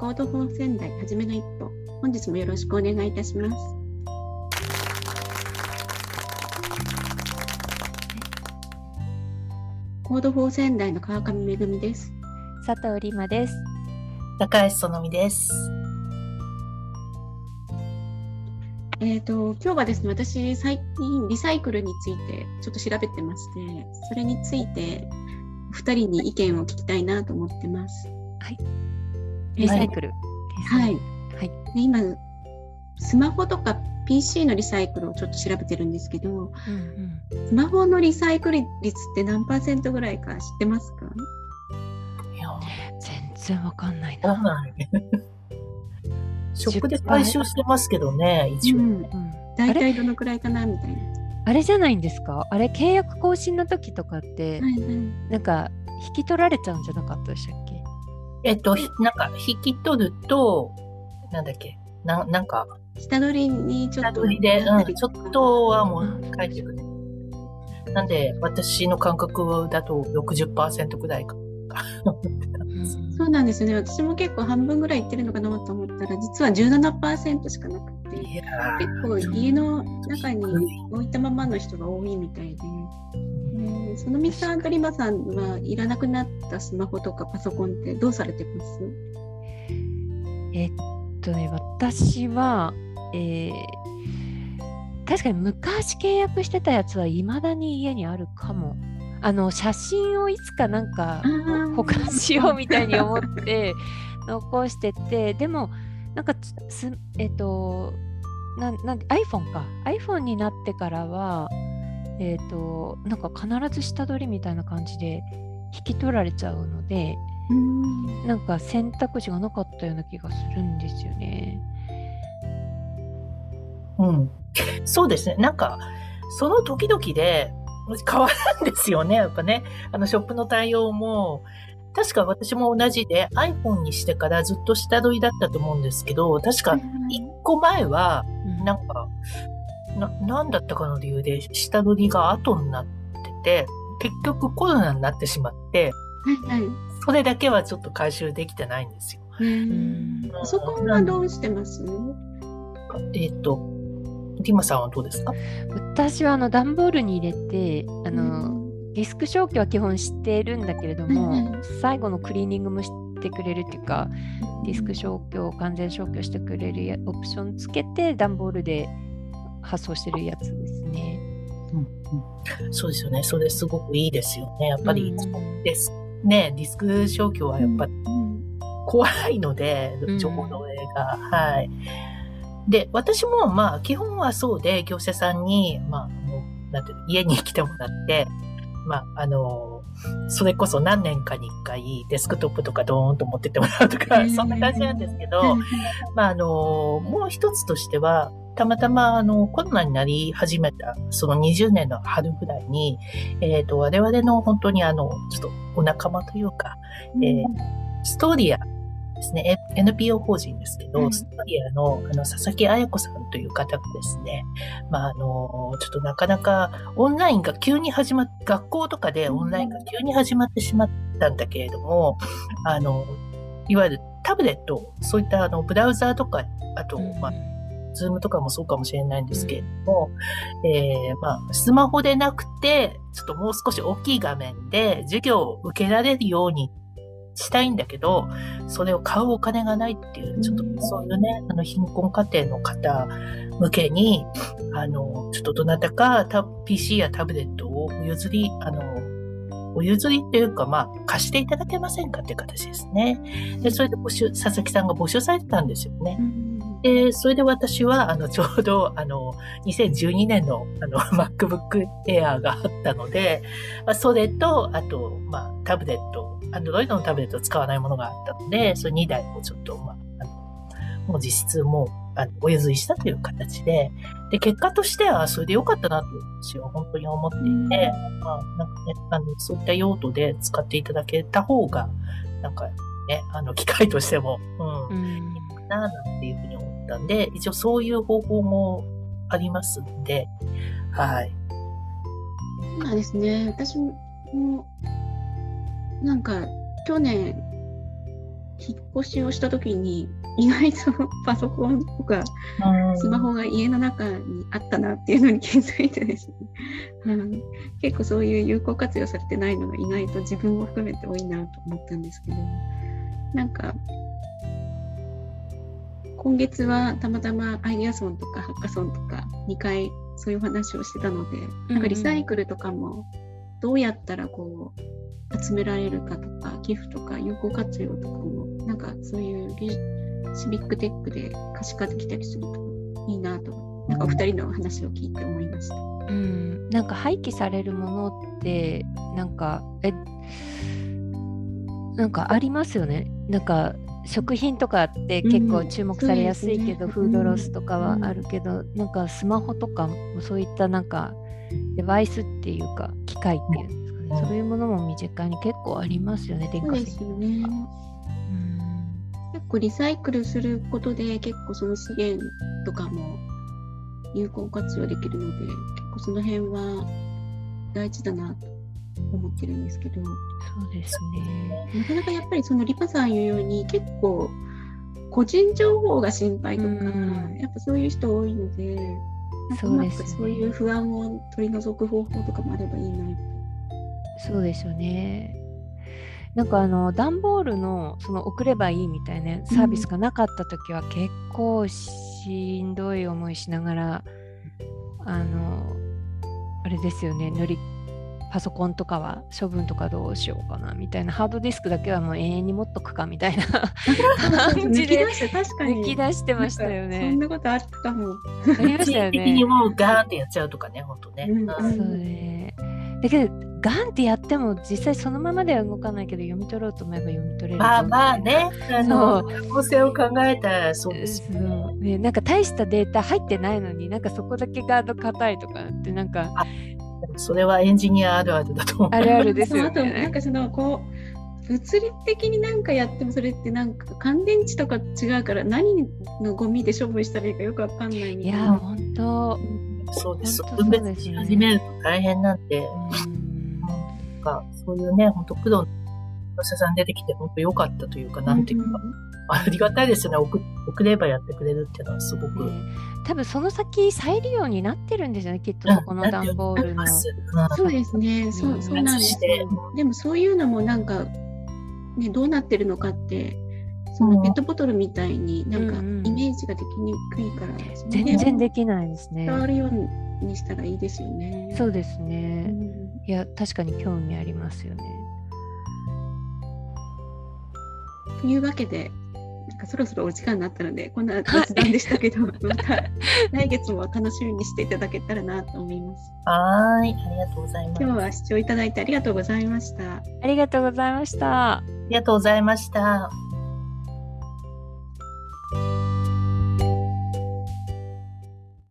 Code for 仙台はじめの一歩。本日もよろしくお願いいたします。 Code for 仙台の川上めぐみです。佐藤里馬です。高橋そのみです。えっ、と、今日はですね、私、最近リサイクルについてちょっと調べてまして、それについて、お二人に意見を聞きたいなと思ってます。リサイクルですね。はい。はい。で今、スマホとか PC のリサイクルをちょっと調べてるんですけど、うんうん。スマホのリサイクル率って何パーセントぐらいか知ってますか？いや、全然わかんないな。わかんない。ショップで回収してますけどね、一応。うん。うん、大あれ体どのくらいかなみたいな。あれじゃないんですか？あれ？契約更新の時とかって、はいはい。なんか引き取られちゃうんじゃなかったでしたっけ？えっと、ひなんか、引き取ると、なんだっけ、ななんか、下取りにちょっと。下取りで、うん、ちょっとはもうう返ってくる。なんで、私の感覚だと60%ぐらいか。そうなんですよね。私も結構半分ぐらいいってるのかなと思ったら、実は17%しかなくて、結構家の中に置いたままの人が多いみたいで、うんそのみさんとリマさんはいらなくなったスマホとかパソコンってどうされてます？えっとね、私は、えー確かに昔契約してたやつはいまだに家にあるかも。あの写真をいつかなんかー。保管しようみたいに思って残しててでもなんかつすえっ、となんなん iPhone か。iPhone になってからはえっ、となんか必ず下取りみたいな感じで引き取られちゃうのでうんなんか選択肢がなかったような気がするんですよね。うん。そうですね。なんか、その時々で変わるんですよね、やっぱね。あの、ショップの対応も、確か私も同じで iPhone にしてからずっと下取りだったと思うんですけど、確か一個前は、うんなんか、な、なんだったかの理由で下取りが後になってて、結局コロナになってしまって、はいはい。それだけはちょっと回収できてないんですよ。うん。パソコンはどうしてます？えっ、と、ティマさんはどうですか？私はあの段ボールに入れてあの、ディスク消去は基本知っているんだけれども、うんうん。最後のクリーニングもしてくれるっていうかディスク消去完全消去してくれるやオプションつけて段ボールで発送してるやつですね。そうですよね。それすごくいいですよね。やっぱり、うんです。ね、ディスク消去はやっぱ怖いので、うん情報漏洩が。はい。で、私もまあ、基本はそうで、業者さんに、まあ、もう、なんていうの、家に来てもらって、まあ、あの、それこそ何年かに一回デスクトップとかドーンと持ってってもらうとか、そんな感じなんですけど、まあ、あの、もう一つとしては、たまたま、あの、コロナになり始めた、その20年の春ぐらいに、えっ、と、我々の本当にあの、ちょっとお仲間というか、えーストーリアですね、え NPO 法人ですけど、うん。ストーリアのあの佐々木彩子さんという方がですね、まあ、あの、ちょっとなかなかオンラインが急に始まっ、学校とかでオンラインが急に始まってしまったんだけれども、あの、いわゆるタブレット、そういったあの、ブラウザーとか、あと、まあ、ズームとかもそうかもしれないんですけれども、えーまあ、スマホでなくて、ちょっともう少し大きい画面で授業を受けられるようにしたいんだけど、それを買うお金がないっていう、ちょっとそういうね、あの、貧困家庭の方向けに、あの、ちょっとどなたかタ PC やタブレットをお譲り、あの、お譲りっていうか、まあ、貸していただけませんかっていう形ですね。で、それで募集、佐々木さんが募集されてたんですよね。で、それで私は、あの、ちょうど、あの、2012年の、あの、MacBook Air があったので、まあ、それと、あと、まあ、タブレット、Android のタブレットを使わないものがあったので、それ2台をちょっと、まあ、あの、もう実質もう、あの、お譲りしたという形で、で、結果としては、それで良かったなと、私は本当に思っていて、まあ、なんかね、あの、そういった用途で使っていただけた方が、なんかね、あの、機械としても、うん、うん。ななんていうふうに思ったんで、一応そういう方法もありますんで、はい。そうなんですね。私も、なんか、去年、引っ越しをした時に意外とパソコンとかスマホが家の中にあったなっていうのに気づいてですね、うん、結構そういう有効活用されてないのが意外と自分も含めて多いなと思ったんですけど。なんか今月はたまたまアイデアソンとかハッカソンとか2回そういう話をしてたので、なんかリサイクルとかもどうやったらこう集められるかとか寄付とか有効活用とかもなんかそういうシビックテックで可視化できたりするといいなとなんかお二人の話を聞いて思いました。うん、なんか廃棄されるものってなんかえなんかありますよね。なんか食品とかって結構注目されやすいけど、うん、フードロスとかはあるけど、うん、なんかスマホとかもそういったなんかデバイスっていうか機械っていうんですかね、うん、そういうものも身近に結構ありますよね電化製品とか。結構リサイクルすることで結構その資源とかも有効活用できるので結構その辺は大事だなと思ってるんですけど。そうですね。なかなかやっぱりそのリパさん言うように結構個人情報が心配とか、うん、やっぱそういう人多いのでそうです、ね、そういう不安を取り除く方法とかもあればいいなそうですよね。なんかあの段ボールのその送ればいいみたいなサービスがなかった時は結構しんどい思いしながらあのあれですよね乗りパソコンとかは処分とかどうしようかなみたいなハードディスクだけはもう永遠に持っとくかみたいな 感じで抜き出してましたよね。そんなことあったかも。ありましたよね。的にもうガーンってやっちゃうとかね、本当ね。うん、そうね。だけどガンってやっても実際そのままでは動かないけど読み取ろうと思えば読み取れるまあまあねあの可能性を考えたらそうですよねねなんか大したデータ入ってないのになんかそこだけガード硬いとかってなんかそれはエンジニアあるあるだと思うあるあるですよ、ね、あとなんかそのこう物理的になんかやってもそれってなんか乾電池とか違うから何のゴミで処分したらいいかよくわかんないみたいな。いや本当そうです。分別し始めると大変なんで。うんか、そういうね、本当プロの業者さん出てきて本当良かったというか、なんていうか、ありがたいですよね送。送ればやってくれるっていうのはすごく。ね、多分その先再利用になってるんですよね、きっとそこの段ボールの。そうですね、そうそうなんですでもそういうのもなんか、ね、どうなってるのかって、そのペットボトルみたいになんかイメージができにくいから、うんうん、全然できないですね。伝わるようにしたらいいですよね。そうですね。うんいや確かに興味ありますよね。というわけでなんかそろそろお時間になったのでこんな雑談でしたけど、また来月も楽しみにしていただけたらなと思います。はい、ありがとうございます。今日は視聴いただいてありがとうございました。ありがとうございました。ありがとうございました。